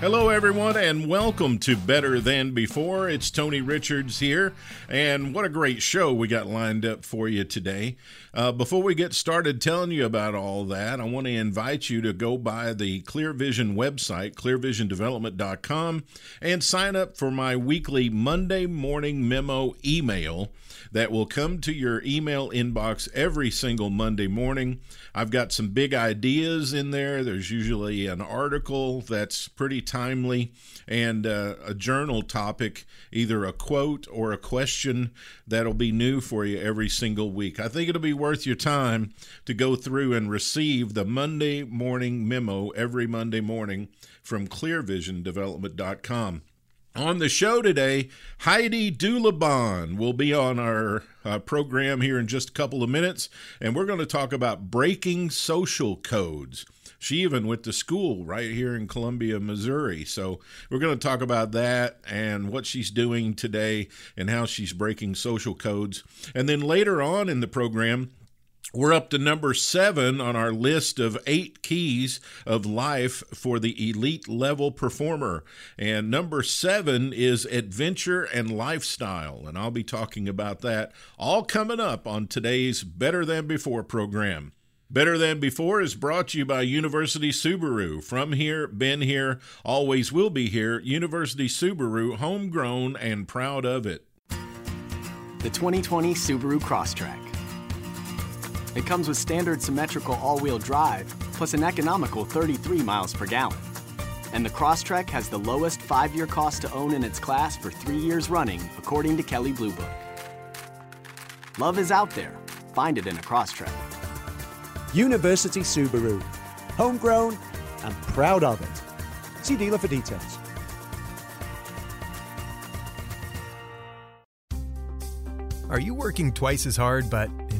Hello, everyone, and welcome to Better Than Before. It's Tony Richards here, and what a great show we got lined up for you today. Uh, before we get started telling you about all that, I want to invite you to go by the Clear Vision website, clearvisiondevelopment.com, and sign up for my weekly Monday morning memo email that will come to your email inbox every single Monday morning. I've got some big ideas in there. There's usually an article that's pretty timely and uh, a journal topic, either a quote or a question that'll be new for you every single week. I think it'll be worth your time to go through and receive the Monday morning memo every Monday morning from clearvisiondevelopment.com. On the show today, Heidi Dulabon will be on our uh, program here in just a couple of minutes, and we're going to talk about breaking social codes. She even went to school right here in Columbia, Missouri. So we're going to talk about that and what she's doing today and how she's breaking social codes. And then later on in the program, we're up to number seven on our list of eight keys of life for the elite level performer. And number seven is adventure and lifestyle. And I'll be talking about that all coming up on today's Better Than Before program. Better Than Before is brought to you by University Subaru. From here, been here, always will be here. University Subaru, homegrown and proud of it. The 2020 Subaru Crosstrek. It comes with standard symmetrical all-wheel drive, plus an economical 33 miles per gallon. And the Crosstrek has the lowest five-year cost to own in its class for three years running, according to Kelley Blue Book. Love is out there. Find it in a Crosstrek. University Subaru. Homegrown and proud of it. See dealer for details. Are you working twice as hard but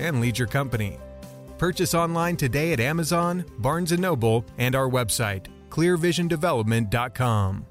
and lead your company. Purchase online today at Amazon, Barnes & Noble, and our website, clearvisiondevelopment.com.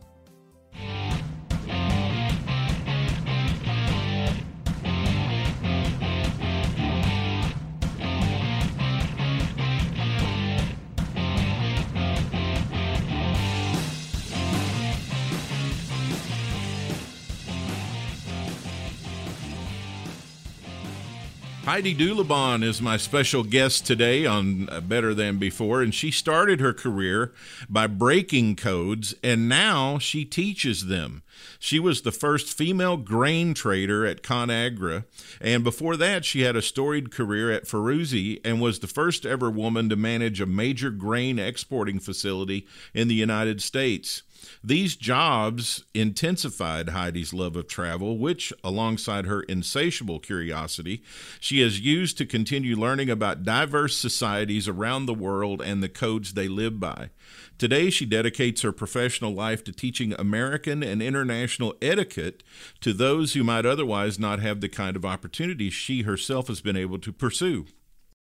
Heidi Dulabon is my special guest today on uh, Better Than Before, and she started her career by breaking codes, and now she teaches them. She was the first female grain trader at ConAgra, and before that, she had a storied career at Ferruzzi and was the first ever woman to manage a major grain exporting facility in the United States. These jobs intensified Heidi's love of travel, which, alongside her insatiable curiosity, she has used to continue learning about diverse societies around the world and the codes they live by. Today, she dedicates her professional life to teaching American and international etiquette to those who might otherwise not have the kind of opportunities she herself has been able to pursue.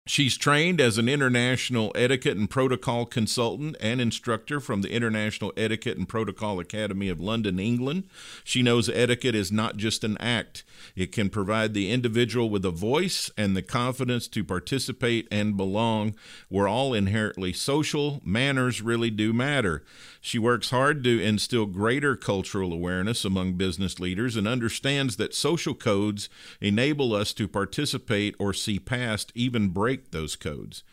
She's trained as an international etiquette and protocol consultant and instructor from the International Etiquette and Protocol Academy of London, England. She knows etiquette is not just an act, it can provide the individual with a voice and the confidence to participate and belong. We're all inherently social, manners really do matter. She works hard to instill greater cultural awareness among business leaders and understands that social codes enable us to participate or see past, even break those codes.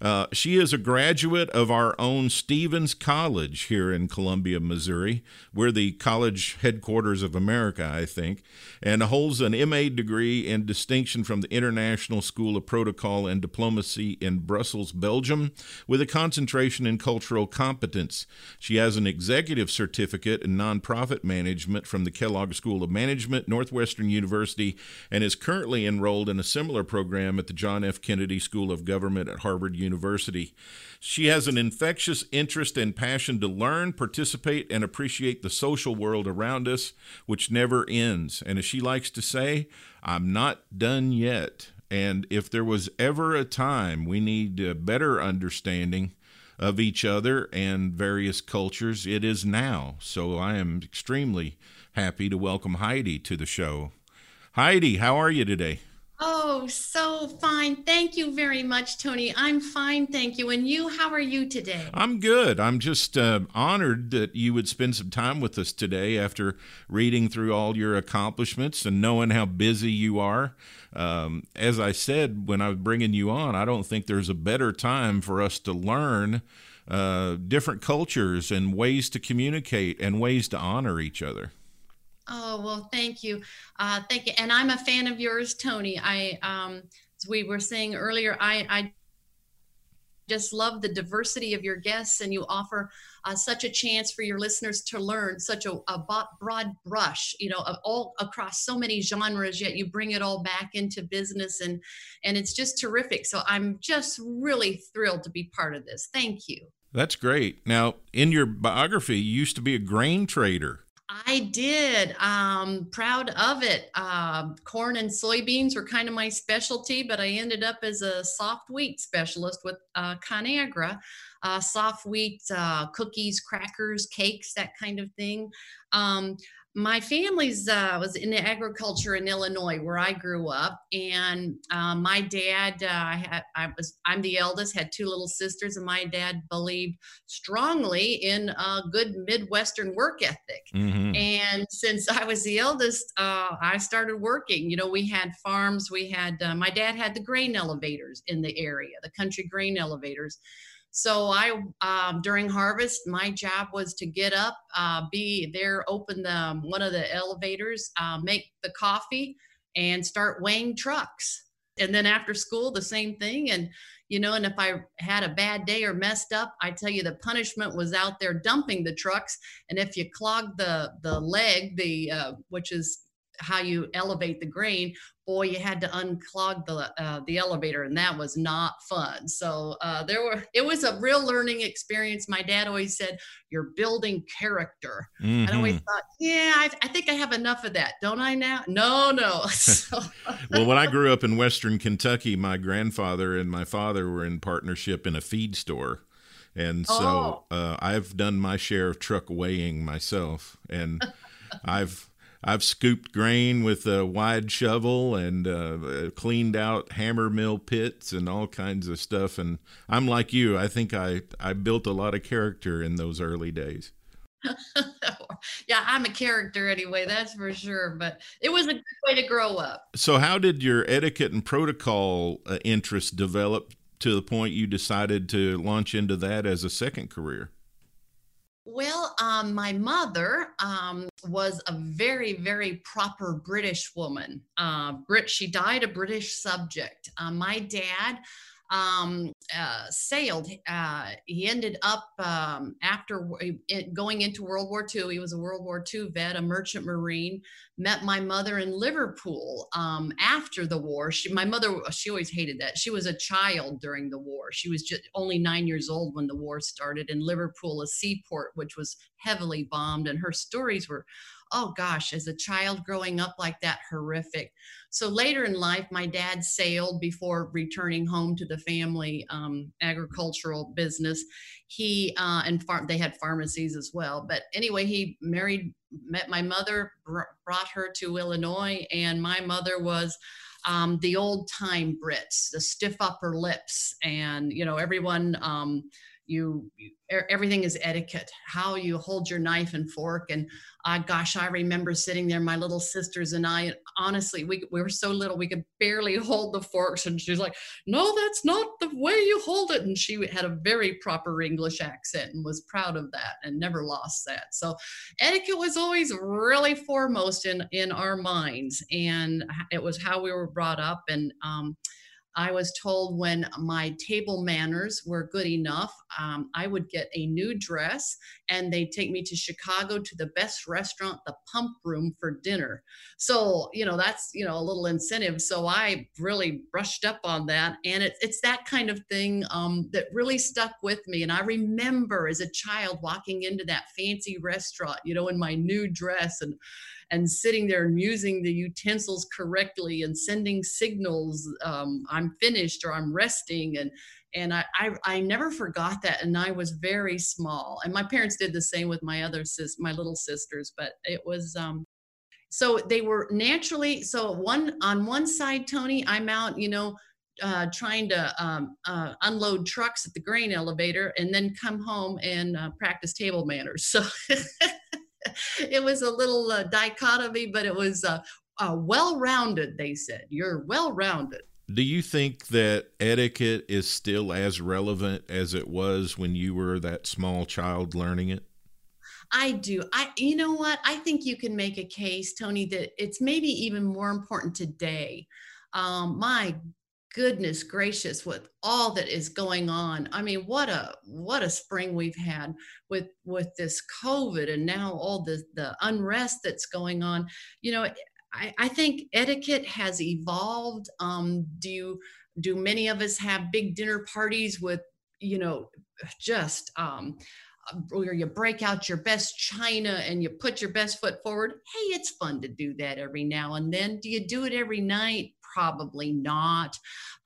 Uh, she is a graduate of our own Stephens College here in Columbia, Missouri. We're the college headquarters of America, I think, and holds an MA degree in distinction from the International School of Protocol and Diplomacy in Brussels, Belgium, with a concentration in cultural competence. She has an executive certificate in nonprofit management from the Kellogg School of Management, Northwestern University, and is currently enrolled in a similar program at the John F. Kennedy School of Government at Harvard University. University. She has an infectious interest and passion to learn, participate, and appreciate the social world around us, which never ends. And as she likes to say, I'm not done yet. And if there was ever a time we need a better understanding of each other and various cultures, it is now. So I am extremely happy to welcome Heidi to the show. Heidi, how are you today? Oh, so fine. Thank you very much, Tony. I'm fine. Thank you. And you, how are you today? I'm good. I'm just uh, honored that you would spend some time with us today after reading through all your accomplishments and knowing how busy you are. Um, as I said when I was bringing you on, I don't think there's a better time for us to learn uh, different cultures and ways to communicate and ways to honor each other. Oh, well, thank you. Uh, thank you. And I'm a fan of yours, Tony. I, um, as we were saying earlier, I, I just love the diversity of your guests and you offer uh, such a chance for your listeners to learn such a, a broad brush you know all across so many genres yet you bring it all back into business and and it's just terrific so i'm just really thrilled to be part of this thank you that's great now in your biography you used to be a grain trader I did. Um, proud of it. Uh, corn and soybeans were kind of my specialty, but I ended up as a soft wheat specialist with uh, Conagra. Uh, soft wheat uh, cookies, crackers, cakes, that kind of thing. Um, my family's uh, was in agriculture in Illinois where I grew up, and uh, my dad, uh, I had, I was, I'm the eldest, had two little sisters, and my dad believed strongly in a good Midwestern work ethic. Mm-hmm. And since I was the eldest, uh, I started working. You know, we had farms. We had uh, my dad had the grain elevators in the area, the country grain elevators. So I, um, during harvest, my job was to get up, uh, be there, open the um, one of the elevators, uh, make the coffee, and start weighing trucks. And then after school, the same thing. And you know, and if I had a bad day or messed up, I tell you the punishment was out there dumping the trucks. And if you clogged the the leg, the uh, which is how you elevate the grain boy you had to unclog the uh, the elevator and that was not fun so uh, there were it was a real learning experience my dad always said you're building character mm-hmm. and i always thought yeah I, I, think i have enough of that don't i now no no so. well when i grew up in western kentucky my grandfather and my father were in partnership in a feed store and so oh. uh, i've done my share of truck weighing myself and i've I've scooped grain with a wide shovel and uh, cleaned out hammer mill pits and all kinds of stuff. And I'm like you. I think I, I built a lot of character in those early days. yeah, I'm a character anyway, that's for sure. But it was a good way to grow up. So, how did your etiquette and protocol uh, interest develop to the point you decided to launch into that as a second career? Well, um, my mother um, was a very, very proper British woman. Uh, Brit, she died a British subject. Uh, my dad um, uh, sailed. Uh, he ended up um, after going into World War II. He was a World War II vet, a merchant marine. Met my mother in Liverpool um, after the war. She, my mother, she always hated that. She was a child during the war. She was just only nine years old when the war started in Liverpool, a seaport which was heavily bombed, and her stories were oh gosh, as a child growing up like that, horrific. So later in life, my dad sailed before returning home to the family um, agricultural business. He uh, and farm they had pharmacies as well. But anyway, he married, met my mother, br- brought her to Illinois, and my mother was um, the old time Brits, the stiff upper lips, and you know everyone. Um, you, you everything is etiquette how you hold your knife and fork. And uh, gosh i remember sitting there my little sisters and i honestly we, we were so little we could barely hold the forks. And she's like no that's not the way you hold it. And she had a very proper english accent and was proud of that and never lost that. So etiquette was always really foremost in in our minds. And it was how we were brought up. And um, I was told when my table manners were good enough, um, I would get a new dress and they'd take me to Chicago to the best restaurant, the Pump Room, for dinner. So, you know, that's, you know, a little incentive. So I really brushed up on that. And it, it's that kind of thing um, that really stuck with me. And I remember as a child walking into that fancy restaurant, you know, in my new dress and, and sitting there and using the utensils correctly and sending signals um, i'm finished or i'm resting. And and I, I, I never forgot that and i was very small. And my parents did the same with my other sis my little sisters but it was um so they were naturally so one on one side tony i'm out you know uh, trying to um, uh, unload trucks at the grain elevator and then come home and uh, practice table manners. So it was a little uh, dichotomy, but it was uh, uh, well rounded, they said. You're well rounded. Do you think that etiquette is still as relevant as it was when you were that small child learning it? I do. I you know what? I think you can make a case, Tony, that it's maybe even more important today. Um, my goodness gracious with all that is going on. I mean what a what a spring we've had with with this covid and now all the the unrest that's going on. You know i i think etiquette has evolved. Um do do many of us have big dinner parties with you know just um where you break out your best china and you put your best foot forward? Hey it's fun to do that every now and then. Do you do it every night probably not.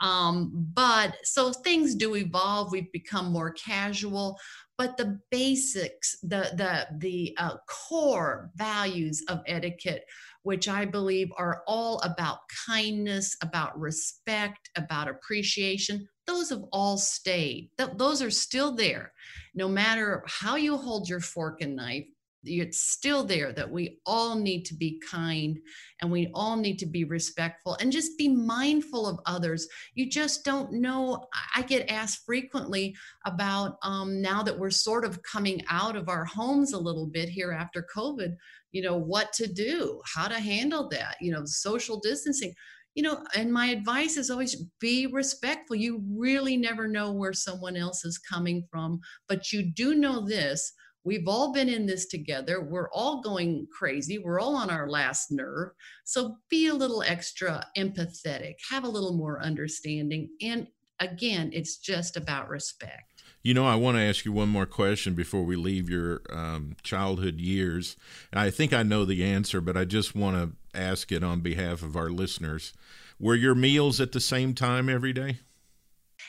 Um, but so things do evolve. We've become more casual, but the basics, the the the uh, core values of etiquette, which I believe are all about kindness, about respect, about appreciation, those have all stayed. Th- those are still there. No matter how you hold your fork and knife, it's still there that we all need to be kind and we all need to be respectful and just be mindful of others. You just don't know. I get asked frequently about um, now that we're sort of coming out of our homes a little bit here after covid you know what to do how to handle that you know social distancing. You know and my advice is always be respectful. You really never know where someone else is coming from but you do know this We've all been in this together. We're all going crazy. We're all on our last nerve. So be a little extra empathetic, have a little more understanding. And again, it's just about respect. You know, I want to ask you one more question before we leave your um, childhood years. I think I know the answer, but I just want to ask it on behalf of our listeners. Were your meals at the same time every day?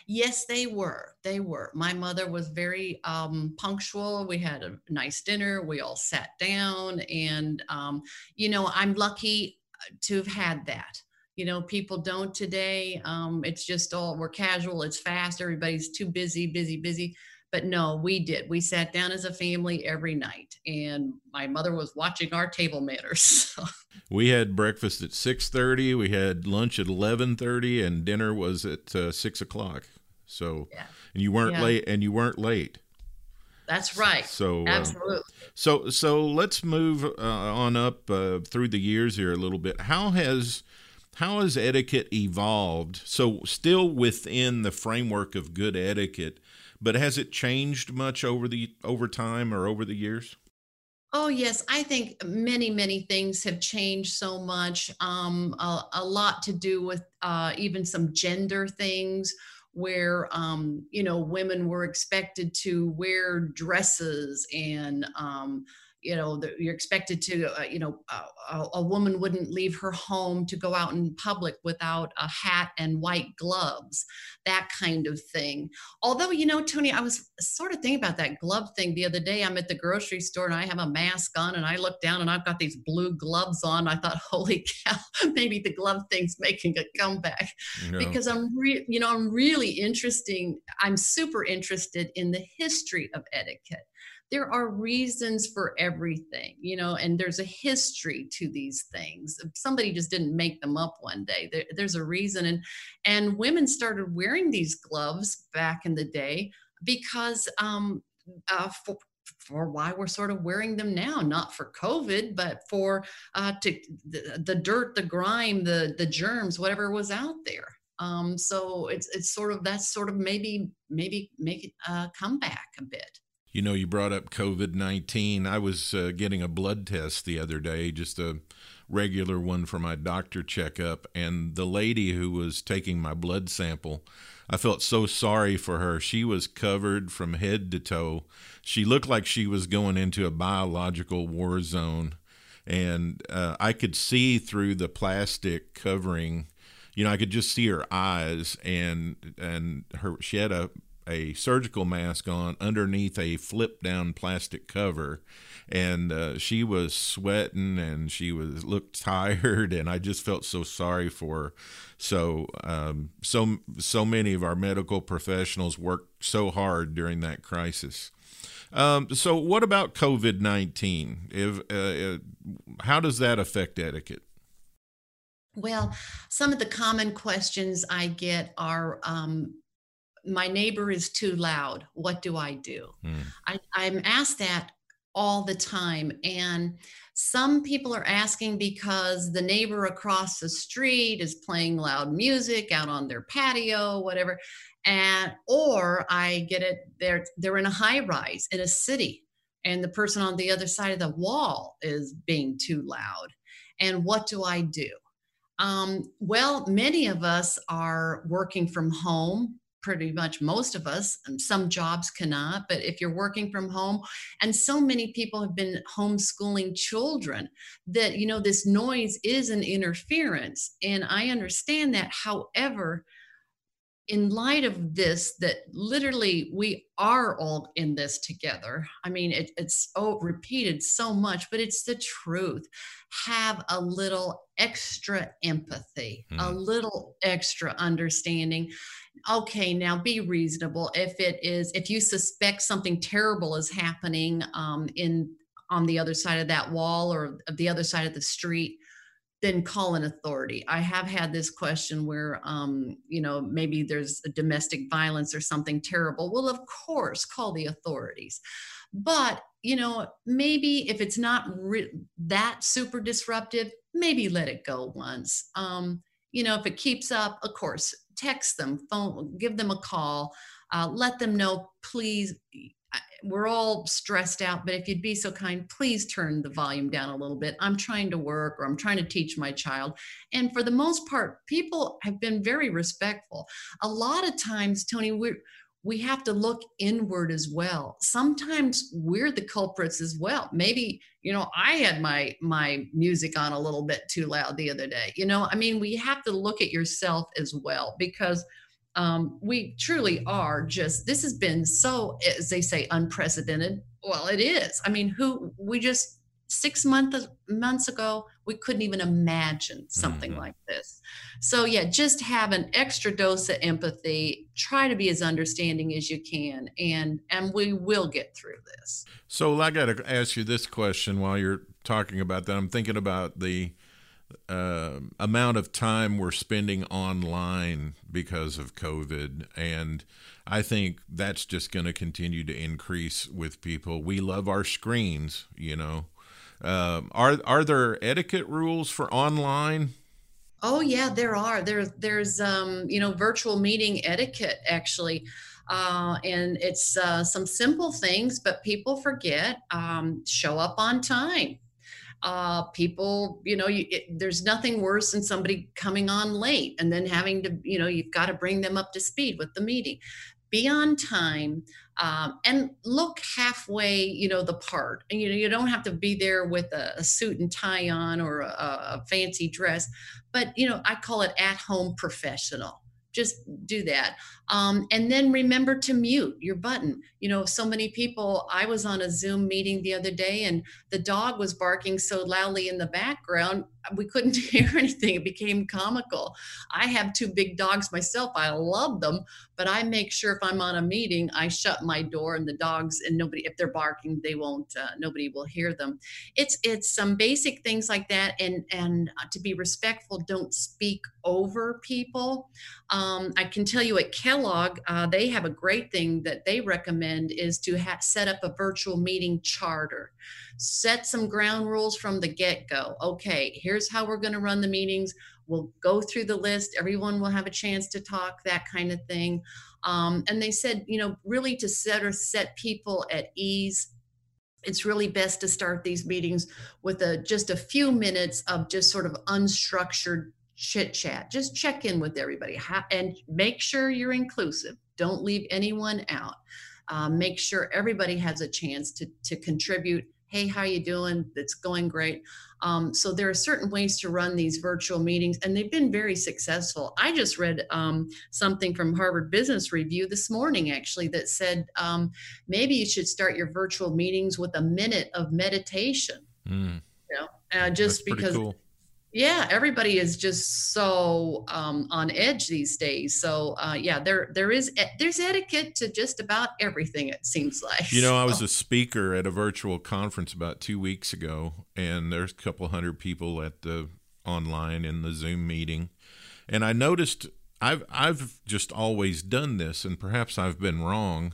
Yes, they were. They were. My mother was very um, punctual. We had a nice dinner. We all sat down. And, um, you know, I'm lucky uh, to have had that. You know, people don't today. Um, it's just all, we're casual, it's fast, everybody's too busy, busy, busy. But no, we did. We sat down as a family every night, and my mother was watching our table manners. We had breakfast at six thirty. We had lunch at eleven thirty, and dinner was at uh, six o'clock. So, yeah. and you weren't yeah. late, and you weren't late. That's right. So uh, absolutely. Uh, so so let's move uh, on up uh, through the years here a little bit. How has how has etiquette evolved? So, still within the framework of good etiquette, but has it changed much over the over time or over the years? Oh yes, I think many many things have changed so much. Um, a, a, lot to do with uh, even some gender things where um, you know women were expected to wear dresses and um, you know the, you're expected to uh, you know uh, a, a, woman wouldn't leave her home to go out in public without a hat and white gloves that kind of thing. Although you know tony i was sort of thinking about that glove thing the other day. I'm at the grocery store and i have a mask on and i look down and i've got these blue gloves on. I thought holy cow maybe the glove thing's making a comeback. No. because i'm re- you know i'm really interesting i'm super interested in the history of etiquette there are reasons for everything, you know, and there's a history to these things. Somebody just didn't make them up one day. There, there's a reason. And and women started wearing these gloves back in the day because um, uh, for, for why we're sort of wearing them now not for covid but for uh, to the, the dirt the grime the the germs whatever was out there um, so it's it's sort of that's sort of maybe maybe make it uh, come back a bit you know, you brought up COVID 19. I was uh, getting a blood test the other day, just a regular one for my doctor checkup. And the lady who was taking my blood sample, I felt so sorry for her. She was covered from head to toe. She looked like she was going into a biological war zone. And uh, I could see through the plastic covering you know, I could just see her eyes and and her she had a a surgical mask on underneath a flip down plastic cover. And uh, she was sweating and she was looked tired and i just felt so sorry for her. So um, so so many of our medical professionals worked so hard during that crisis. Um, so what about covid-19 if uh, uh, how does that affect etiquette? Well, some of the common questions I get are um, my neighbor is too loud. What do I do? Mm. I, I'm asked that all the time. And some people are asking because the neighbor across the street is playing loud music out on their patio, whatever. And or I get it, they're they're in a high rise in a city, and the person on the other side of the wall is being too loud. And what do I do? Um, well, many of us are working from home pretty much most of us some jobs cannot but if you're working from home and so many people have been homeschooling children that you know this noise is an interference and i understand that however in light of this that literally we are all in this together i mean it, it's oh repeated so much but it's the truth have a little extra empathy mm. a hmm. little extra understanding okay now be reasonable if it is if you suspect something terrible is happening um, in on the other side of that wall or the other side of the street then call an authority. I have had this question where, um, you know, maybe there's a domestic violence or something terrible. Well, of course, call the authorities. But, you know, maybe if it's not re- that super disruptive, maybe let it go once. Um, you know, if it keeps up, of course, text them, phone, give them a call, uh, let them know, please, we're all stressed out, but if you'd be so kind, please turn the volume down a little bit. I'm trying to work or I'm trying to teach my child. And for the most part, people have been very respectful. A lot of times, Tony, we're we have to look inward as well. Sometimes we're the culprits as well. Maybe you know i had my my music on a little bit too loud the other day. You know i mean we have to look at yourself as well because um, we truly are just this has been so as they say unprecedented. Well it is. I mean who we just six months months ago we couldn't even imagine something mm-hmm. like this so yeah just have an extra dose of empathy try to be as understanding as you can and and we will get through this so i got to ask you this question while you're talking about that i'm thinking about the uh, amount of time we're spending online because of COVID. And I think that's just going to continue to increase with people. We love our screens, you know. Uh, are are there etiquette rules for online? Oh yeah, there are. There, there's um, you know virtual meeting etiquette actually, uh, and it's uh, some simple things, but people forget. Um, show up on time. Uh, people, you know, you, it, there's nothing worse than somebody coming on late and then having to, you know, you've got to bring them up to speed with the meeting. Be on time um, and look halfway you know the part. And you know you don't have to be there with a, a suit and tie on or a, a fancy dress but you know i call it at home professional. Just do that um, and then remember to mute your button. You know so many people i was on a zoom meeting the other day and the dog was barking so loudly in the background we couldn't hear anything. It became comical. I have two big dogs myself. I love them but i make sure if i'm on a meeting i shut my door and the dogs and nobody if they're barking they won't uh, nobody will hear them. It's it's some basic things like that and and to be respectful don't speak over people. Um, i can tell you it at kellogg uh, they have a great thing that they recommend is to ha- set up a virtual meeting charter set some ground rules from the get go. Okay, here's how we're going to run the meetings. We'll go through the list. Everyone will have a chance to talk, that kind of thing. Um, and they said, you know, really to set or set people at ease. It's really best to start these meetings with a just a few minutes of just sort of unstructured chit chat. Just check in with everybody and make sure you're inclusive. Don't leave anyone out. Um, make sure everybody has a chance to, to contribute hey how you doing That's going great um, so there are certain ways to run these virtual meetings and they've been very successful i just read um, something from harvard business review this morning actually that said um, maybe you should start your virtual meetings with a minute of meditation mm. you know uh, just because cool yeah everybody is just so um, on edge these days. So uh, yeah there there is there's etiquette to just about everything it seems like you know i was a speaker at a virtual conference about two weeks ago and there's a couple hundred people at the online in the zoom meeting. And i noticed i've i've just always done this and perhaps i've been wrong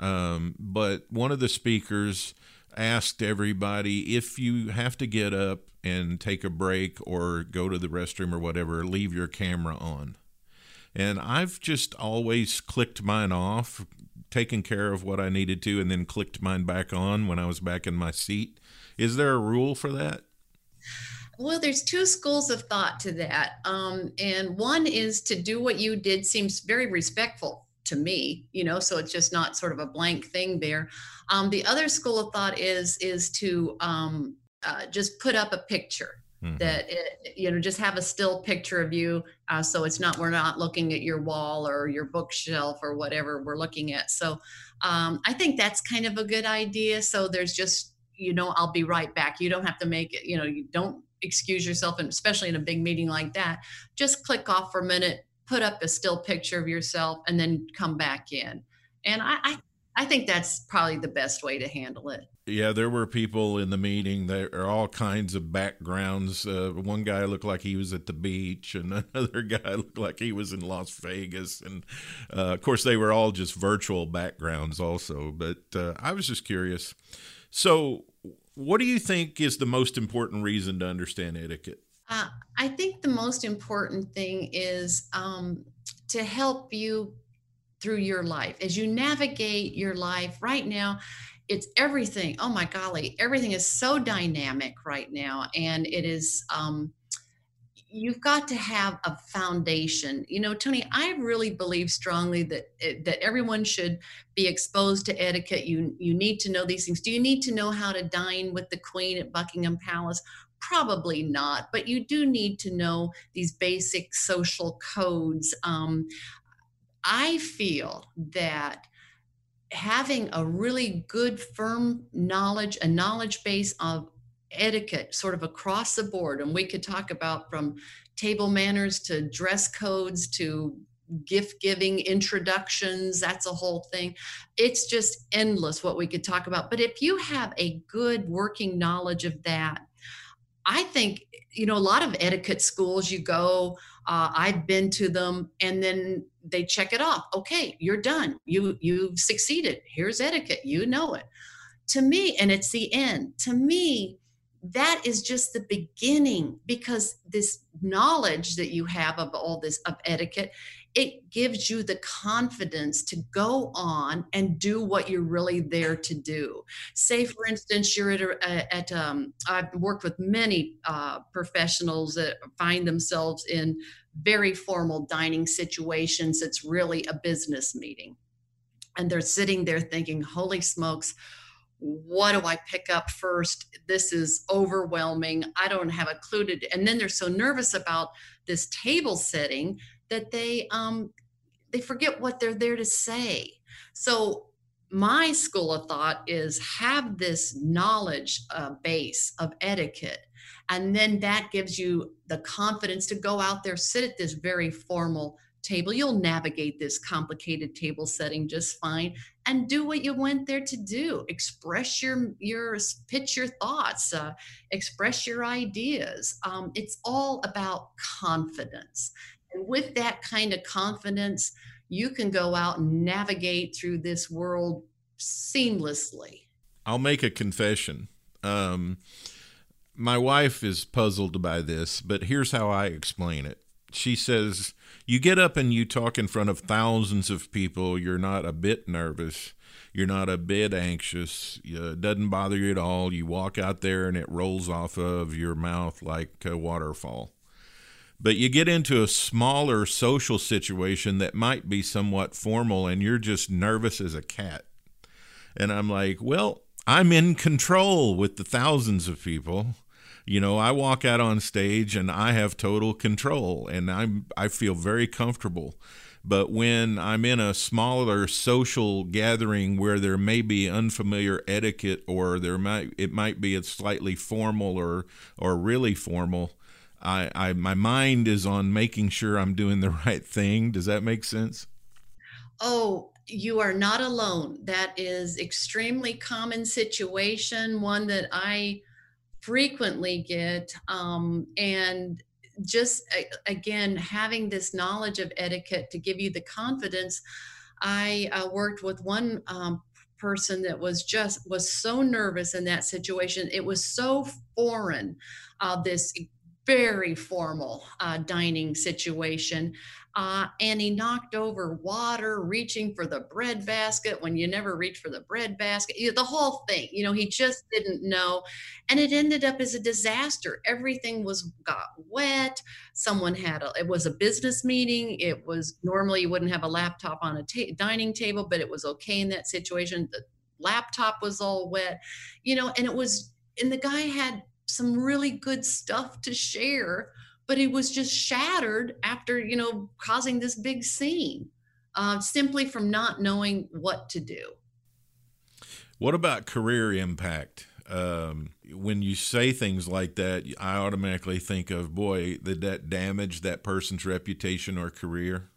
um, but one of the speakers asked everybody if you have to get up and take a break or go to the restroom or whatever, leave your camera on. And I've just always clicked mine off, taken care of what I needed to, and then clicked mine back on when I was back in my seat. Is there a rule for that? Well, there's two schools of thought to that. Um, and one is to do what you did seems very respectful to me you know so it's just not sort of a blank thing there. Um, the other school of thought is is to um, uh, just put up a picture mm-hmm. that it, you know just have a still picture of you uh, so it's not we're not looking at your wall or your bookshelf or whatever we're looking at. So um, i think that's kind of a good idea. So there's just you know i'll be right back. You don't have to make it you know you don't excuse yourself and especially in a big meeting like that just click off for a minute put up a still picture of yourself and then come back in and I, I I think that's probably the best way to handle it. Yeah, there were people in the meeting. There are all kinds of backgrounds. Uh, one guy looked like he was at the beach, and another guy looked like he was in Las Vegas. And uh, of course, they were all just virtual backgrounds, also. But uh, I was just curious. So, what do you think is the most important reason to understand etiquette? Uh, I think the most important thing is um, to help you through your life. As you navigate your life right now it's everything oh my golly everything is so dynamic right now and it is um, you've got to have a foundation. You know tony i really believe strongly that eh, that everyone should be exposed to etiquette. You you need to know these things. Do you need to know how to dine with the queen at buckingham palace probably not but you do need to know these basic social codes. Um, I feel that having a really good, firm knowledge, a knowledge base of etiquette sort of across the board, and we could talk about from table manners to dress codes to gift giving introductions that's a whole thing. It's just endless what we could talk about but if you have a good working knowledge of that i think you know a lot of etiquette schools you go uh, i've been to them and then they check it off. Okay you're done. You you've succeeded. Here's etiquette. You know it. To me and it's the end. To me that is just the beginning because this knowledge that you have of all this of etiquette it gives you the confidence to go on and do what you're really there to do say for instance you're at, a, at um, i've worked with many uh, professionals that find themselves in very formal dining situations it's really a business meeting and they're sitting there thinking holy smokes what do I pick up first? This is overwhelming. I don't have a clue to. And then they're so nervous about this table setting that they um, they forget what they're there to say. So my school of thought is have this knowledge uh, base of etiquette and then that gives you the confidence to go out there sit at this very formal table. You'll navigate this complicated table setting just fine and do what you went there to do. Express your your pitch your thoughts uh, express your ideas. Um, it's all about confidence and with that kind of confidence you can go out and navigate through this world seamlessly i'll make a confession um, my wife is puzzled by this but here's how i explain it she says you get up and you talk in front of thousands of people. You're not a bit nervous. You're not a bit anxious. It doesn't bother you at all. You walk out there and it rolls off of your mouth like a waterfall. But you get into a smaller social situation that might be somewhat formal and you're just nervous as a cat. And I'm like, well, I'm in control with the thousands of people you know i walk out on stage and i have total control and i'm i feel very comfortable but when i'm in a smaller social gathering where there may be unfamiliar etiquette or there might it might be a slightly formal or or really formal I, I my mind is on making sure i'm doing the right thing. Does that make sense? Oh you are not alone. That is extremely common situation one that i frequently get um, and just again having this knowledge of etiquette to give you the confidence i uh, worked with one um, person that was just was so nervous in that situation. It was so foreign uh, this very formal uh, dining situation uh, and he knocked over water, reaching for the bread basket when you never reach for the bread basket. You know, the whole thing, you know, he just didn't know. And it ended up as a disaster. Everything was got wet. Someone had a, it was a business meeting. It was normally you wouldn't have a laptop on a ta- dining table, but it was okay in that situation. The laptop was all wet, you know, and it was, and the guy had some really good stuff to share but it was just shattered after you know causing this big scene uh, simply from not knowing what to do. What about career impact? Um, when you say things like that i automatically think of boy did that damage that person's reputation or career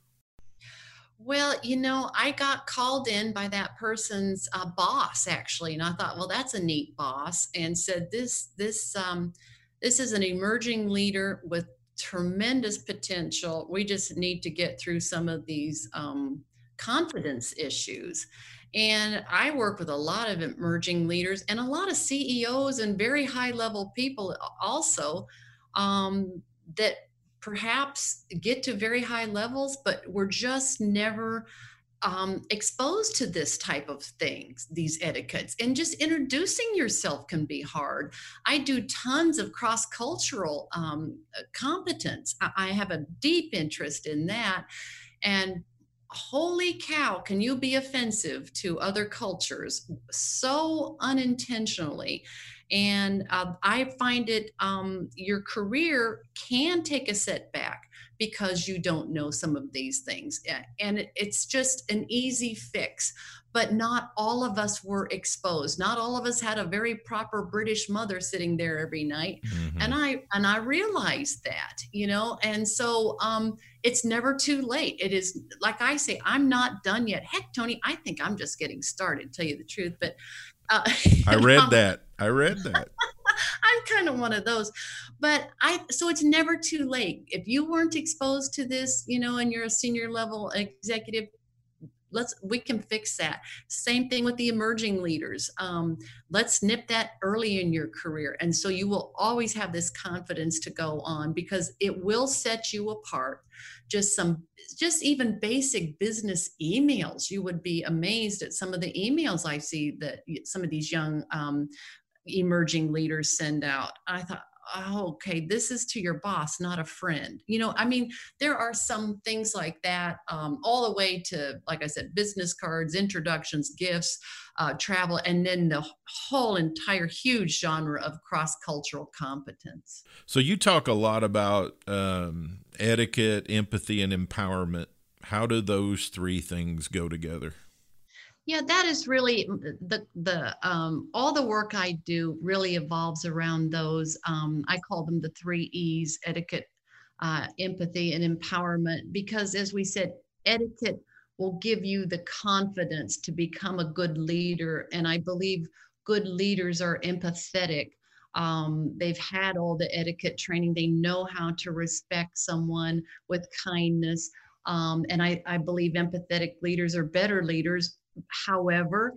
well, you know, I got called in by that person's uh, boss actually, and I thought, well, that's a neat boss, and said this this um, this is an emerging leader with tremendous potential. We just need to get through some of these um, confidence issues. And I work with a lot of emerging leaders and a lot of CEOs and very high level people also um, that perhaps get to very high levels, but we're just never um, exposed to this type of things, these etiquettes, and just introducing yourself can be hard. I do tons of cross cultural um, competence. I, I have a deep interest in that. And holy cow, can you be offensive to other cultures so unintentionally? And uh, I find it, um, your career can take a setback because you don't know some of these things. And it's just an easy fix. But not all of us were exposed. Not all of us had a very proper British mother sitting there every night. Mm-hmm. And I and I realized that, you know, and so um it's never too late. It is like I say, I'm not done yet. Heck, Tony, I think I'm just getting started, tell you the truth. But uh, I read that. I read that. I'm kind of one of those. But I so it's never too late. If you weren't exposed to this, you know, and you're a senior level executive, let's we can fix that same thing with the emerging leaders um, let's nip that early in your career and so you will always have this confidence to go on because it will set you apart just some just even basic business emails you would be amazed at some of the emails i see that some of these young um, emerging leaders send out i thought oh, okay, this is to your boss, not a friend. You know, I mean, there are some things like that, um, all the way to, like I said, business cards, introductions, gifts, uh, travel, and then the whole entire huge genre of cross cultural competence. So you talk a lot about um, etiquette, empathy, and empowerment. How do those three things go together? Yeah, that is really the the um, all the work I do really evolves around those. Um, I call them the three E's: etiquette, uh, empathy, and empowerment. Because as we said, etiquette will give you the confidence to become a good leader, and I believe good leaders are empathetic. Um, they've had all the etiquette training. They know how to respect someone with kindness. Um, and I, I believe empathetic leaders are better leaders However,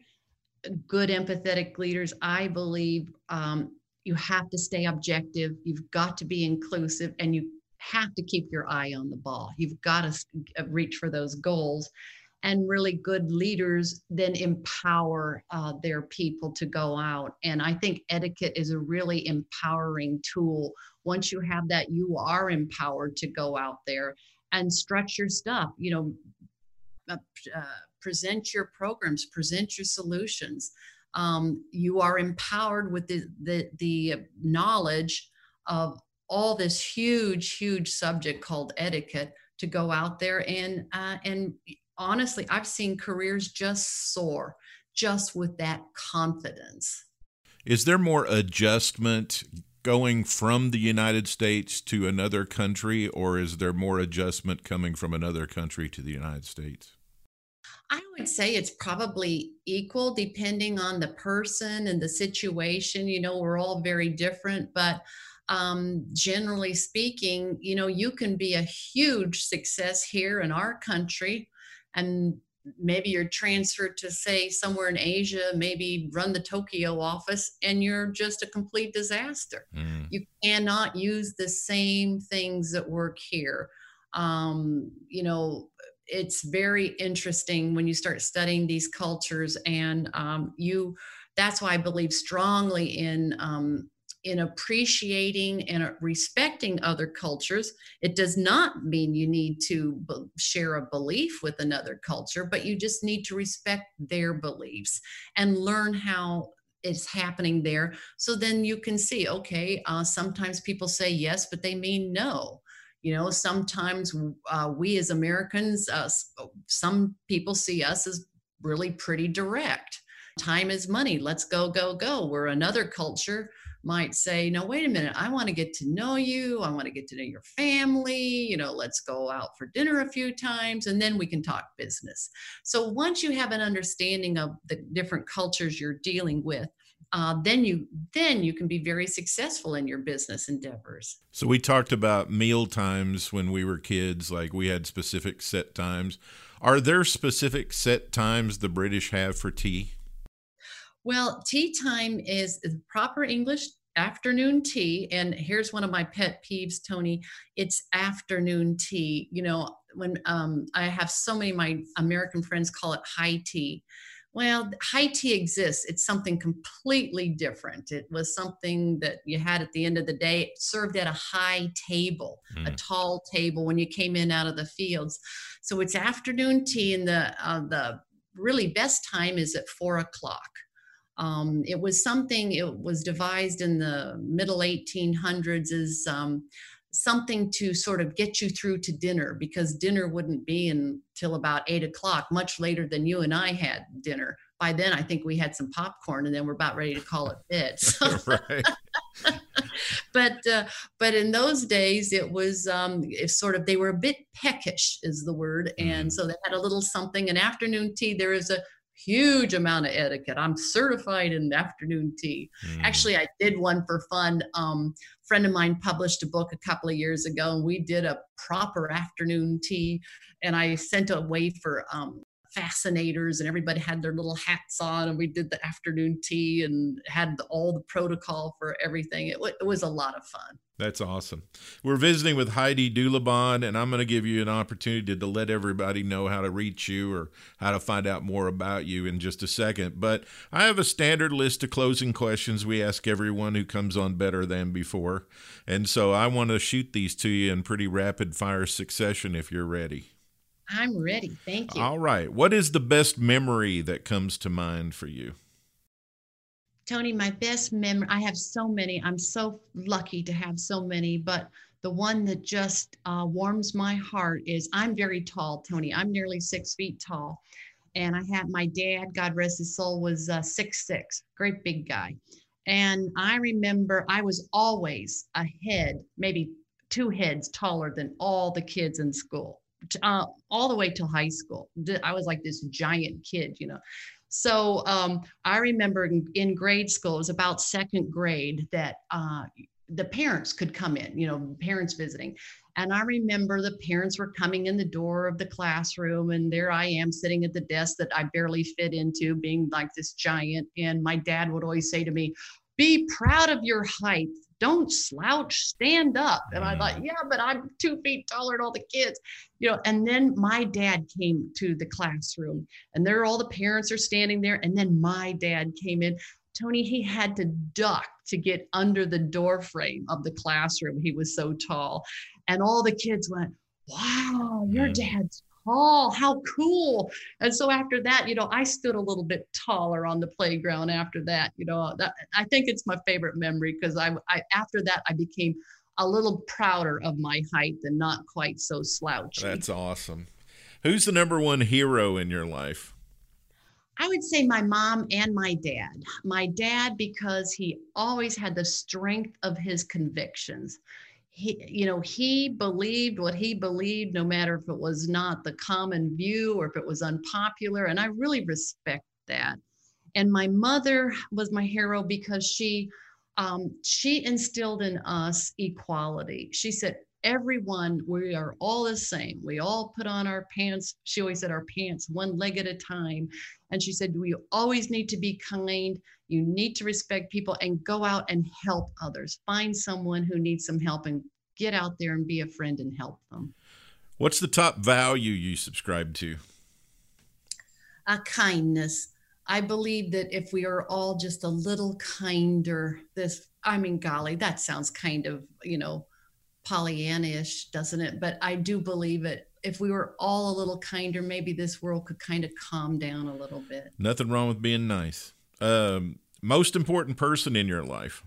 good empathetic leaders, I believe um, you have to stay objective. You've got to be inclusive and you have to keep your eye on the ball. You've got to reach for those goals. And really good leaders then empower uh, their people to go out. And I think etiquette is a really empowering tool. Once you have that, you are empowered to go out there and stretch your stuff. You know, uh, uh, present your programs, present your solutions. Um, you are empowered with the, the, the knowledge of all this huge, huge subject called etiquette to go out there and uh, and honestly, I've seen careers just soar just with that confidence. Is there more adjustment going from the United States to another country, or is there more adjustment coming from another country to the United States? I would say it's probably equal depending on the person and the situation. You know, we're all very different, but um, generally speaking, you know, you can be a huge success here in our country and maybe you're transferred to say somewhere in asia maybe run the tokyo office and you're just a complete disaster mm. you cannot use the same things that work here um, you know it's very interesting when you start studying these cultures and um, you that's why i believe strongly in um, in appreciating and respecting other cultures. It does not mean you need to b- share a belief with another culture but you just need to respect their beliefs and learn how it's happening there. So then you can see okay uh, sometimes people say yes but they mean no. You know sometimes uh, we as americans uh, some people see us as really pretty direct time is money let's go go go where another culture might say no wait a minute i want to get to know you i want to get to know your family you know let's go out for dinner a few times and then we can talk business so once you have an understanding of the different cultures you're dealing with uh, then you then you can be very successful in your business endeavors. So we talked about meal times when we were kids, like we had specific set times. Are there specific set times the British have for tea? Well, tea time is proper English afternoon tea and here's one of my pet peeves tony it's afternoon tea you know when um, i have so many of my american friends call it high tea well, high tea exists. It's something completely different. It was something that you had at the end of the day, served at a high table, mm. a tall table when you came in out of the fields. So it's afternoon tea, and the uh, the really best time is at four o'clock. Um, it was something. It was devised in the middle 1800s as um, something to sort of get you through to dinner because dinner wouldn't be until about eight o'clock, much later than you and I had dinner. By then, I think we had some popcorn and then we're about ready to call it. So. but uh, but in those days, it was um, it sort of they were a bit peckish, is the word, and mm. so they had a little something. An afternoon tea. There is a huge amount of etiquette. I'm certified in afternoon tea. Mm. Actually, I did one for fun. Um, a friend of mine published a book a couple of years ago, and we did a proper afternoon tea. And I sent away for um, fascinators and everybody had their little hats on and we did the afternoon tea and had the, all the protocol for everything. It, it was a lot of fun. That's awesome. We're visiting with Heidi Dulebohn, and I'm going to give you an opportunity to, to, let everybody know how to reach you or how to find out more about you in just a second. But I have a standard list of closing questions we ask everyone who comes on Better Than Before. And so I want to shoot these to you in pretty rapid fire succession if you're ready. I'm ready. Thank you. All right. What is the best memory that comes to mind for you? Tony, my best memory, I have so many. I'm so lucky to have so many, but the one that just uh, warms my heart is I'm very tall, Tony. I'm nearly six feet tall. And I had my dad, God rest his soul, was uh, six six, great big guy. And I remember I was always a head, maybe two heads taller than all the kids in school, uh, all the way till high school. I was like this giant kid, you know. So um, I remember in, grade school, it was about second grade that uh, the parents could come in, you know, parents visiting. And I remember the parents were coming in the door of the classroom, and there I am sitting at the desk that I barely fit into, being like this giant. And my dad would always say to me, Be proud of your height don't slouch, stand up. And I thought, mm. yeah, but I'm two feet taller than all the kids, you know. And then my dad came to the classroom, and there all the parents are standing there. And then my dad came in. Tony, he had to duck to get under the door frame of the classroom. He was so tall. And all the kids went, Wow, your mm. dad's tall. How cool. And so after that, you know, I stood a little bit taller on the playground after that. You know, that, I think it's my favorite memory because I, I, after that, I became a little prouder of my height and not quite so slouchy. That's awesome. Who's the number one hero in your life? I would say my mom and my dad. My dad, because he always had the strength of his convictions he you know he believed what he believed no matter if it was not the common view or if it was unpopular and i really respect that. And my mother was my hero because she um, she instilled in us equality. She said everyone we are all the same. We all put on our pants. She always said our pants one leg at a time. And she said we always need to be kind you need to respect people and go out and help others. Find someone who needs some help and get out there and be a friend and help them. What's the top value you subscribe to? A kindness. I believe that if we are all just a little kinder, this, I mean, golly, that sounds kind of, you know, Pollyannish, doesn't it? But I do believe it. If we were all a little kinder, maybe this world could kind of calm down a little bit. Nothing wrong with being nice. Um, most important person in your life?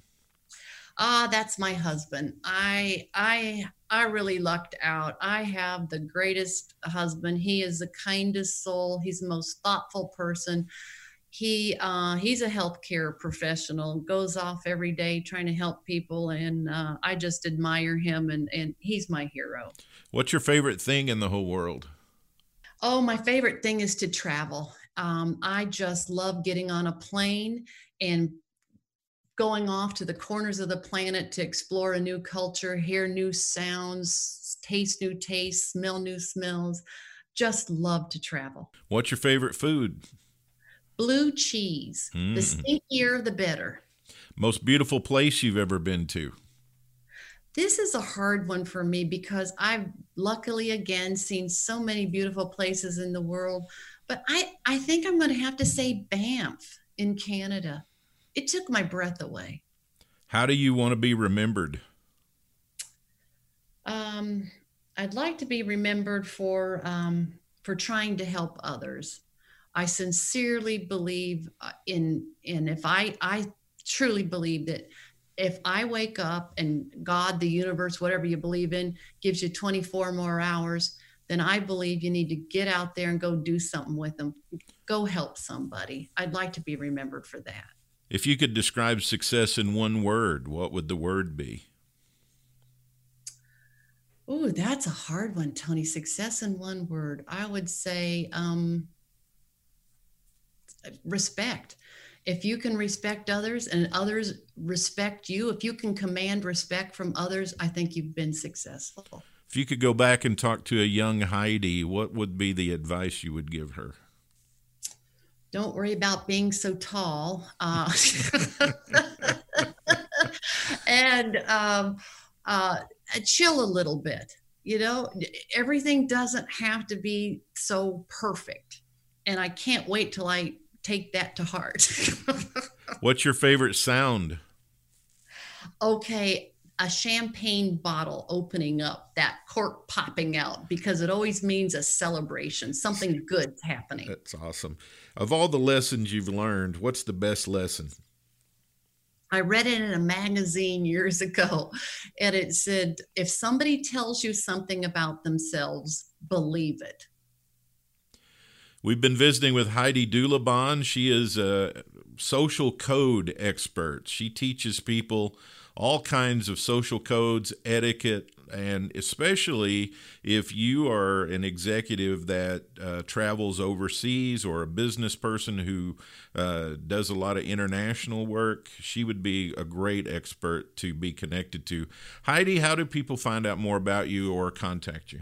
Ah, that's my husband. I I I really lucked out. I have the greatest husband. He is the kindest soul. He's the most thoughtful person. He uh, he's a healthcare professional. Goes off every day trying to help people, and uh, I just admire him. And and he's my hero. What's your favorite thing in the whole world? Oh, my favorite thing is to travel. Um, I just love getting on a plane and going off to the corners of the planet to explore a new culture, hear new sounds, taste new tastes, smell new smells. Just love to travel. What's your favorite food? Blue cheese. Mm. The stinkier, the better. Most beautiful place you've ever been to? This is a hard one for me because I've luckily again seen so many beautiful places in the world. But I, I think I'm going to have to say Banff in Canada. It took my breath away. How do you want to be remembered? Um, I'd like to be remembered for um, for trying to help others. I sincerely believe uh, in in if I I truly believe that if I wake up and God, the universe, whatever you believe in, gives you 24 more hours, then I believe you need to get out there and go do something with them. Go help somebody. I'd like to be remembered for that. If you could describe success in one word, what would the word be? Oh, that's a hard one, Tony. Success in one word. I would say um, respect. If you can respect others and others respect you, if you can command respect from others, I think you've been successful. If you could go back and talk to a young Heidi, what would be the advice you would give her? don't worry about being so tall. Uh, and um, uh, chill a little bit. You know, everything doesn't have to be so perfect. And I can't wait till I take that to heart. What's your favorite sound? Okay, a champagne bottle opening up, that cork popping out, because it always means a celebration, something good's happening. That's awesome. Of all the lessons you've learned, what's the best lesson? I read it in a magazine years ago, and it said, if somebody tells you something about themselves, believe it. We've been visiting with Heidi Dulebohn. She is a social code expert. She teaches people all kinds of social codes, etiquette, and especially if you are an executive that uh, travels overseas or a business person who uh, does a lot of international work, she would be a great expert to be connected to. Heidi, how do people find out more about you or contact you?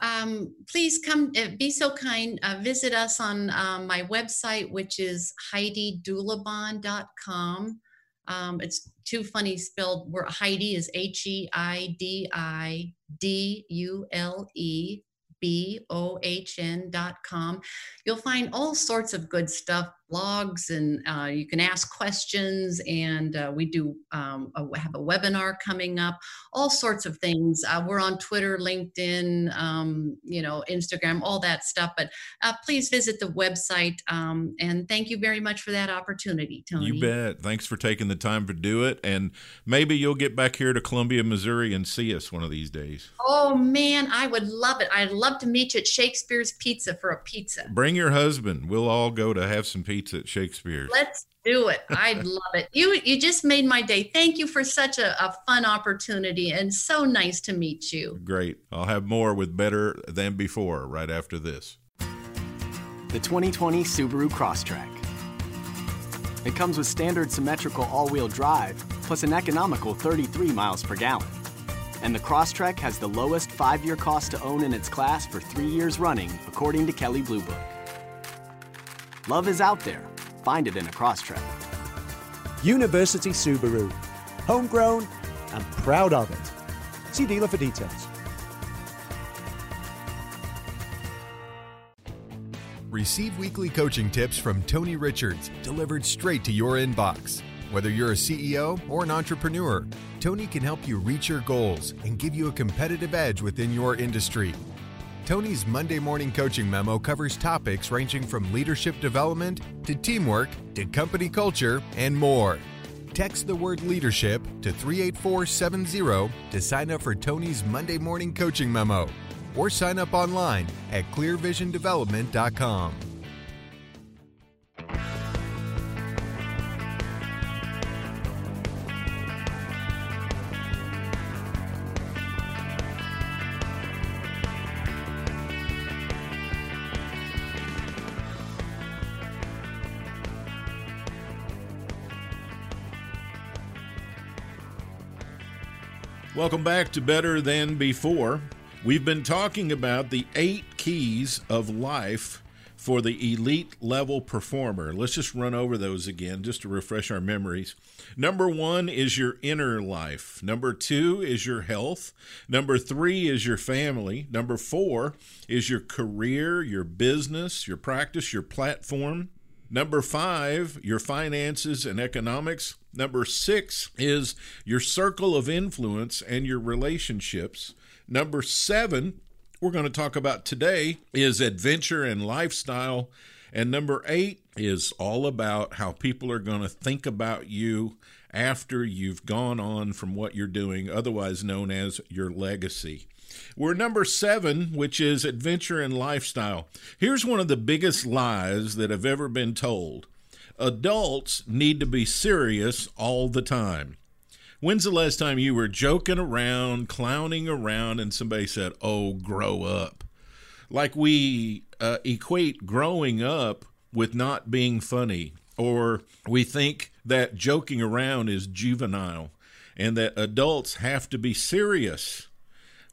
Um, please come, uh, be so kind, uh, visit us on um, my website, which is HeidiDulebohn.com. Um, it's too funny spelled. Where Heidi is H E I D I D U L E B O H N dot com. You'll find all sorts of good stuff blogs and uh, you can ask questions and uh, we do um, a, have a webinar coming up all sorts of things. Uh, we're on twitter linkedin um, you know instagram all that stuff but uh, please visit the website um, and thank you very much for that opportunity tony. you bet. Thanks for taking the time to do it and maybe you'll get back here to columbia missouri and see us one of these days. Oh man i would love it. I'd love to meet you at shakespeare's pizza for a pizza. Bring your husband. We'll all go to have some pizza pizza at Shakespeare's. Let's do it. I'd love it. You you just made my day. Thank you for such a, a fun opportunity and so nice to meet you. Great. I'll have more with better than before right after this. The 2020 Subaru Crosstrek. It comes with standard symmetrical all-wheel drive plus an economical 33 miles per gallon. And the Crosstrek has the lowest five-year cost to own in its class for three years running, according to Kelley Blue Book. Love is out there. Find it in a Crosstrek. University Subaru. Homegrown and proud of it. See dealer for details. Receive weekly coaching tips from Tony Richards delivered straight to your inbox. Whether you're a CEO or an entrepreneur, Tony can help you reach your goals and give you a competitive edge within your industry. Tony's Monday morning coaching memo covers topics ranging from leadership development to teamwork to company culture and more. Text the word leadership to 38470 to sign up for Tony's Monday morning coaching memo or sign up online at clearvisiondevelopment.com. Welcome back to Better Than Before. We've been talking about the eight keys of life for the elite level performer. Let's just run over those again just to refresh our memories. Number one is your inner life. Number two is your health. Number three is your family. Number four is your career, your business, your practice, your platform. Number five, your finances and economics. Number six is your circle of influence and your relationships. Number seven, we're going to talk about today, is adventure and lifestyle. And number eight is all about how people are going to think about you after you've gone on from what you're doing, otherwise known as your legacy. We're number seven, which is adventure and lifestyle. Here's one of the biggest lies that have ever been told adults need to be serious all the time. When's the last time you were joking around, clowning around, and somebody said, Oh, grow up? Like we uh, equate growing up with not being funny, or we think that joking around is juvenile and that adults have to be serious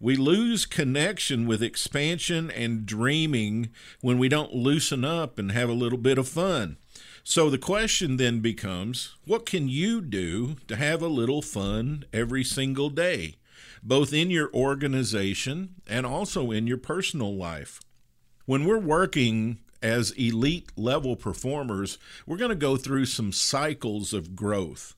We lose connection with expansion and dreaming when we don't loosen up and have a little bit of fun. So the question then becomes what can you do to have a little fun every single day, both in your organization and also in your personal life? When we're working as elite level performers, we're going to go through some cycles of growth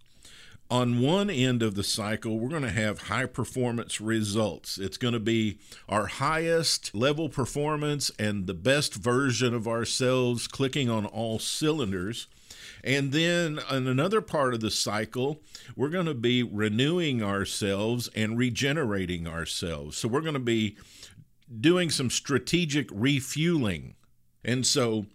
on one end of the cycle, we're going to have high performance results. It's going to be our highest level performance and the best version of ourselves clicking on all cylinders. And then in another part of the cycle, we're going to be renewing ourselves and regenerating ourselves. So we're going to be doing some strategic refueling. And so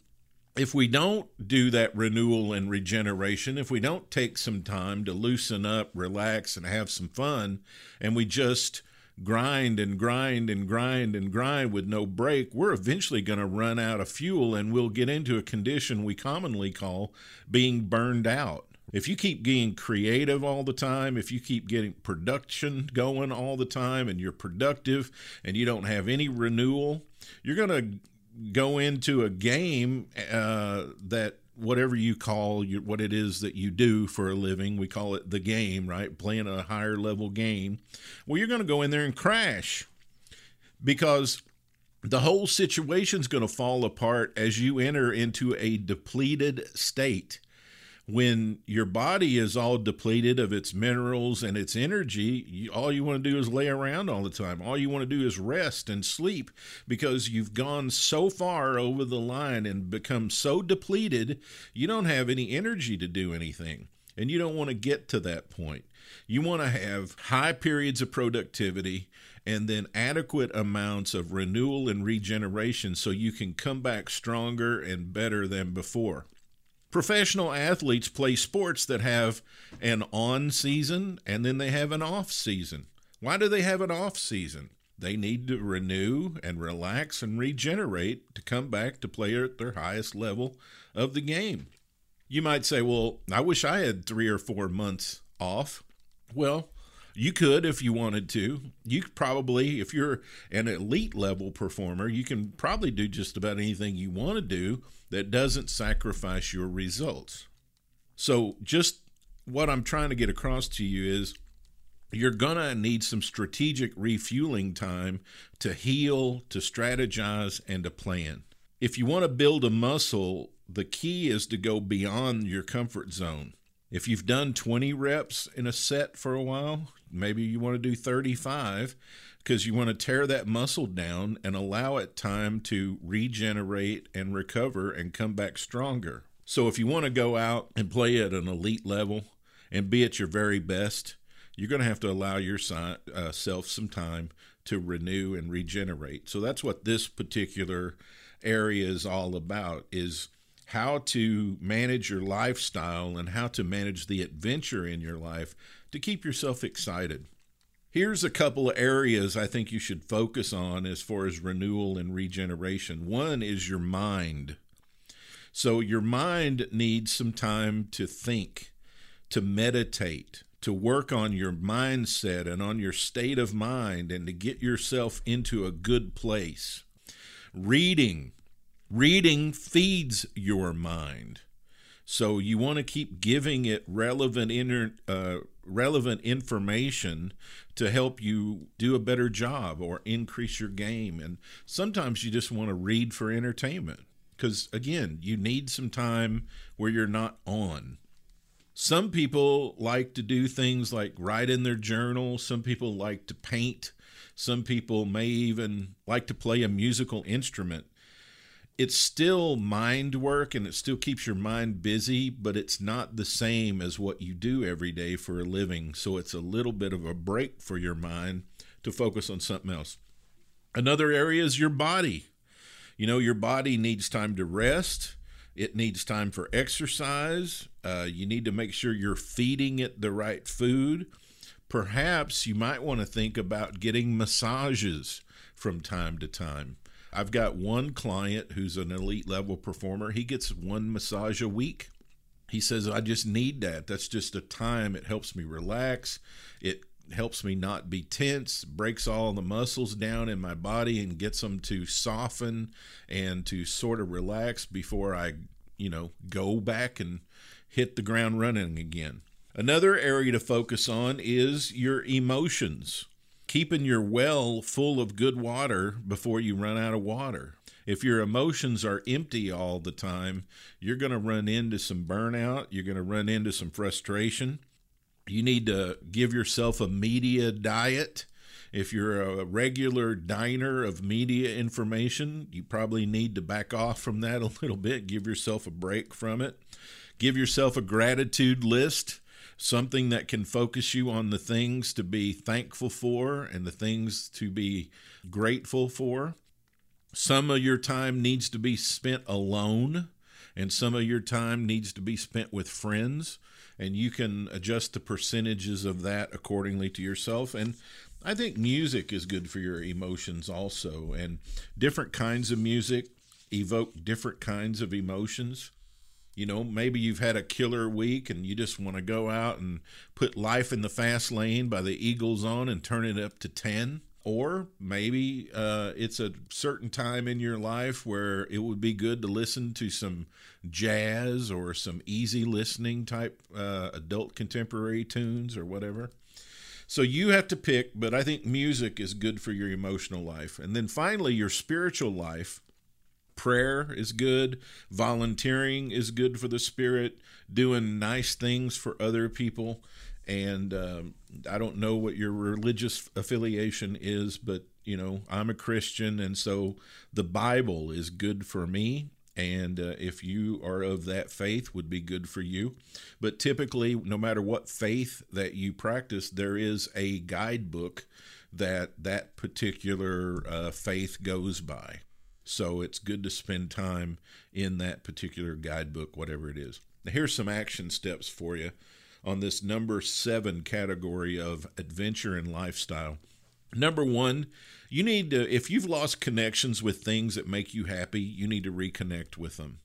if we don't do that renewal and regeneration, if we don't take some time to loosen up, relax, and have some fun, and we just grind and grind and grind and grind with no break, we're eventually going to run out of fuel and we'll get into a condition we commonly call being burned out. If you keep being creative all the time, if you keep getting production going all the time and you're productive and you don't have any renewal, you're going to go into a game uh, that whatever you call your, what it is that you do for a living, we call it the game, right? Playing a higher level game. Well, you're going to go in there and crash because the whole situation's going to fall apart as you enter into a depleted state when your body is all depleted of its minerals and its energy, you, all you want to do is lay around all the time. All you want to do is rest and sleep because you've gone so far over the line and become so depleted, you don't have any energy to do anything. And you don't want to get to that point. You want to have high periods of productivity and then adequate amounts of renewal and regeneration so you can come back stronger and better than before. Professional athletes play sports that have an on season and then they have an off season. Why do they have an off season? They need to renew and relax and regenerate to come back to play at their highest level of the game. You might say, well, I wish I had three or four months off. Well, you could if you wanted to. You could probably, if you're an elite level performer, you can probably do just about anything you want to do that doesn't sacrifice your results. So, just what I'm trying to get across to you is you're going to need some strategic refueling time to heal, to strategize, and to plan. If you want to build a muscle, the key is to go beyond your comfort zone. If you've done 20 reps in a set for a while, maybe you want to do 35 because you want to tear that muscle down and allow it time to regenerate and recover and come back stronger. So if you want to go out and play at an elite level and be at your very best, you're going to have to allow yourself uh, some time to renew and regenerate. So that's what this particular area is all about is how to manage your lifestyle and how to manage the adventure in your life to keep yourself excited. Here's a couple of areas I think you should focus on as far as renewal and regeneration. One is your mind. So, your mind needs some time to think, to meditate, to work on your mindset and on your state of mind, and to get yourself into a good place. Reading Reading feeds your mind. So you want to keep giving it relevant inter, uh, relevant information to help you do a better job or increase your game. And sometimes you just want to read for entertainment because again, you need some time where you're not on. Some people like to do things like write in their journal. Some people like to paint. Some people may even like to play a musical instrument it's still mind work and it still keeps your mind busy, but it's not the same as what you do every day for a living. So it's a little bit of a break for your mind to focus on something else. Another area is your body. You know, your body needs time to rest. It needs time for exercise. Uh, you need to make sure you're feeding it the right food. Perhaps you might want to think about getting massages from time to time. I've got one client who's an elite level performer. He gets one massage a week. He says, I just need that. That's just a time. It helps me relax. It helps me not be tense, breaks all the muscles down in my body and gets them to soften and to sort of relax before I, you know, go back and hit the ground running again. Another area to focus on is your emotions. Keeping your well full of good water before you run out of water. If your emotions are empty all the time, you're going to run into some burnout. You're going to run into some frustration. You need to give yourself a media diet. If you're a regular diner of media information, you probably need to back off from that a little bit. Give yourself a break from it. Give yourself a gratitude list, something that can focus you on the things to be thankful for and the things to be grateful for. Some of your time needs to be spent alone, and some of your time needs to be spent with friends and you can adjust the percentages of that accordingly to yourself. And I think music is good for your emotions also, and different kinds of music evoke different kinds of emotions. You know, maybe you've had a killer week and you just want to go out and put Life in the Fast Lane by the Eagles on and turn it up to 10 or maybe uh, it's a certain time in your life where it would be good to listen to some jazz or some easy listening type uh, adult contemporary tunes or whatever. So you have to pick, but I think music is good for your emotional life. And then finally, your spiritual life. Prayer is good. Volunteering is good for the spirit. Doing nice things for other people and um, I don't know what your religious affiliation is, but you know I'm a Christian, and so the Bible is good for me. And uh, if you are of that faith, would be good for you. But typically, no matter what faith that you practice, there is a guidebook that that particular uh, faith goes by. So it's good to spend time in that particular guidebook, whatever it is. Now, here's some action steps for you on this number seven category of adventure and lifestyle. Number one, you need to, if you've lost connections with things that make you happy, you need to reconnect with them.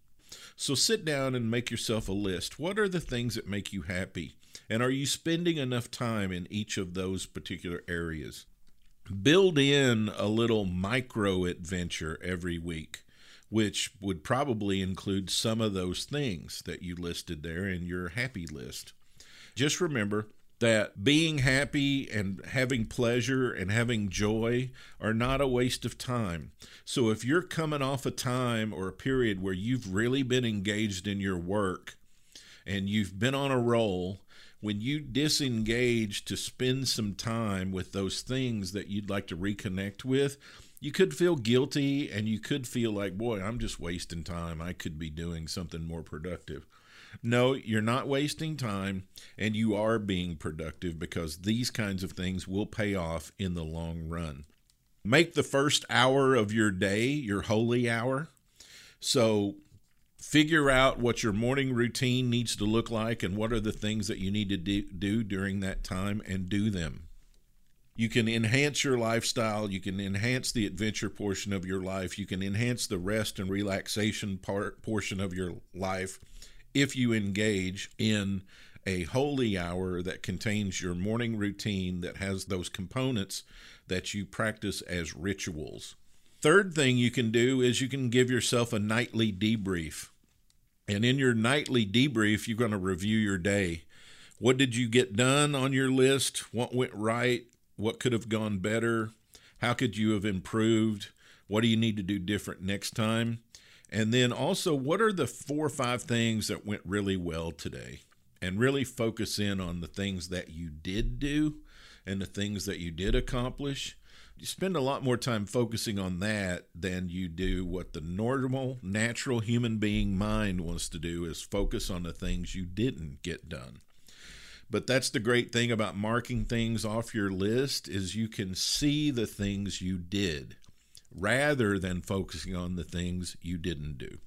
So sit down and make yourself a list. What are the things that make you happy? And are you spending enough time in each of those particular areas? Build in a little micro adventure every week, which would probably include some of those things that you listed there in your happy list. Just remember that being happy and having pleasure and having joy are not a waste of time. So if you're coming off a time or a period where you've really been engaged in your work and you've been on a roll, when you disengage to spend some time with those things that you'd like to reconnect with, you could feel guilty and you could feel like, boy, I'm just wasting time. I could be doing something more productive. No, you're not wasting time and you are being productive because these kinds of things will pay off in the long run. Make the first hour of your day your holy hour. So figure out what your morning routine needs to look like and what are the things that you need to do during that time and do them. You can enhance your lifestyle. You can enhance the adventure portion of your life. You can enhance the rest and relaxation part portion of your life if you engage in a holy hour that contains your morning routine that has those components that you practice as rituals. Third thing you can do is you can give yourself a nightly debrief. And in your nightly debrief, you're going to review your day. What did you get done on your list? What went right? What could have gone better? How could you have improved? What do you need to do different next time? And then also, what are the four or five things that went really well today? And really focus in on the things that you did do and the things that you did accomplish. You spend a lot more time focusing on that than you do what the normal, natural human being mind wants to do is focus on the things you didn't get done. But that's the great thing about marking things off your list is you can see the things you did rather than focusing on the things you didn't do.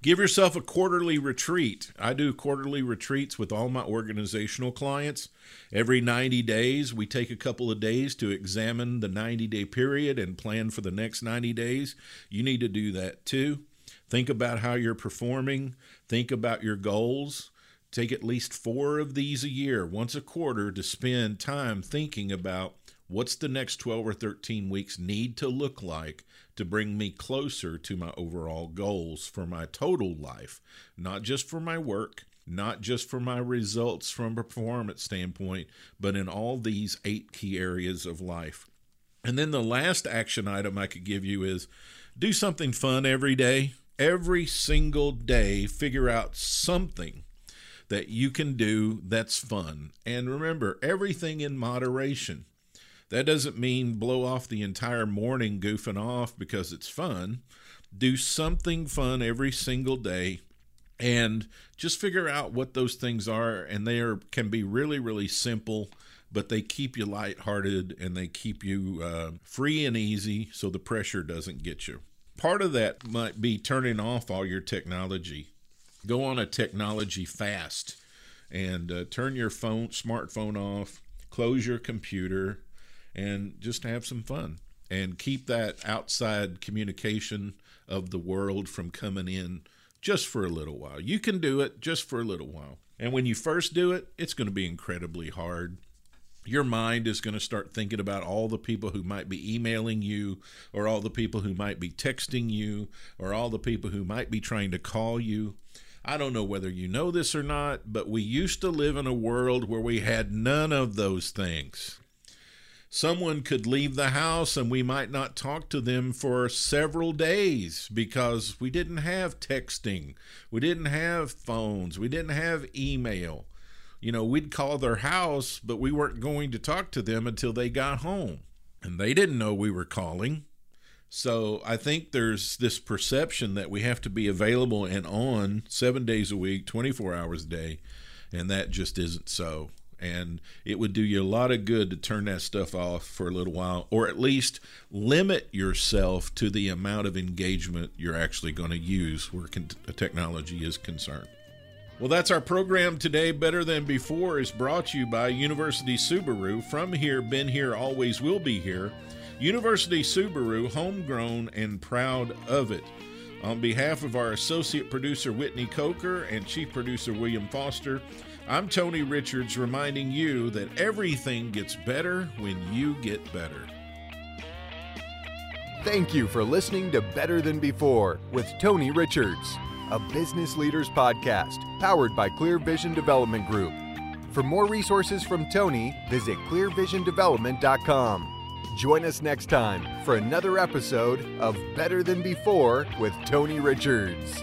Give yourself a quarterly retreat. I do quarterly retreats with all my organizational clients. Every 90 days, we take a couple of days to examine the 90 day period and plan for the next 90 days. You need to do that too. Think about how you're performing, think about your goals. Take at least four of these a year, once a quarter, to spend time thinking about what's the next 12 or 13 weeks need to look like to bring me closer to my overall goals for my total life, not just for my work, not just for my results from a performance standpoint, but in all these eight key areas of life. And then the last action item I could give you is do something fun every day. Every single day, figure out something that you can do that's fun. And remember, everything in moderation. That doesn't mean blow off the entire morning goofing off because it's fun. Do something fun every single day and just figure out what those things are and they are can be really really simple but they keep you lighthearted and they keep you uh, free and easy so the pressure doesn't get you part of that might be turning off all your technology go on a technology fast and uh, turn your phone smartphone off close your computer and just have some fun and keep that outside communication of the world from coming in just for a little while. You can do it just for a little while. And when you first do it, it's going to be incredibly hard. Your mind is going to start thinking about all the people who might be emailing you, or all the people who might be texting you, or all the people who might be trying to call you. I don't know whether you know this or not, but we used to live in a world where we had none of those things someone could leave the house and we might not talk to them for several days because we didn't have texting, we didn't have phones, we didn't have email. You know, we'd call their house, but we weren't going to talk to them until they got home. And they didn't know we were calling. So I think there's this perception that we have to be available and on seven days a week, 24 hours a day. And that just isn't so and it would do you a lot of good to turn that stuff off for a little while or at least limit yourself to the amount of engagement you're actually going to use where con- technology is concerned. Well that's our program today. Better than before is brought to you by university subaru. From here been here always will be here. University subaru homegrown and proud of it. On behalf of our associate producer whitney coker and chief producer william foster I'm Tony Richards reminding you that everything gets better when you get better. Thank you for listening to Better Than Before with Tony Richards, a business leaders podcast powered by Clear Vision Development Group. For more resources from Tony, visit clearvisiondevelopment.com. Join us next time for another episode of Better Than Before with Tony Richards.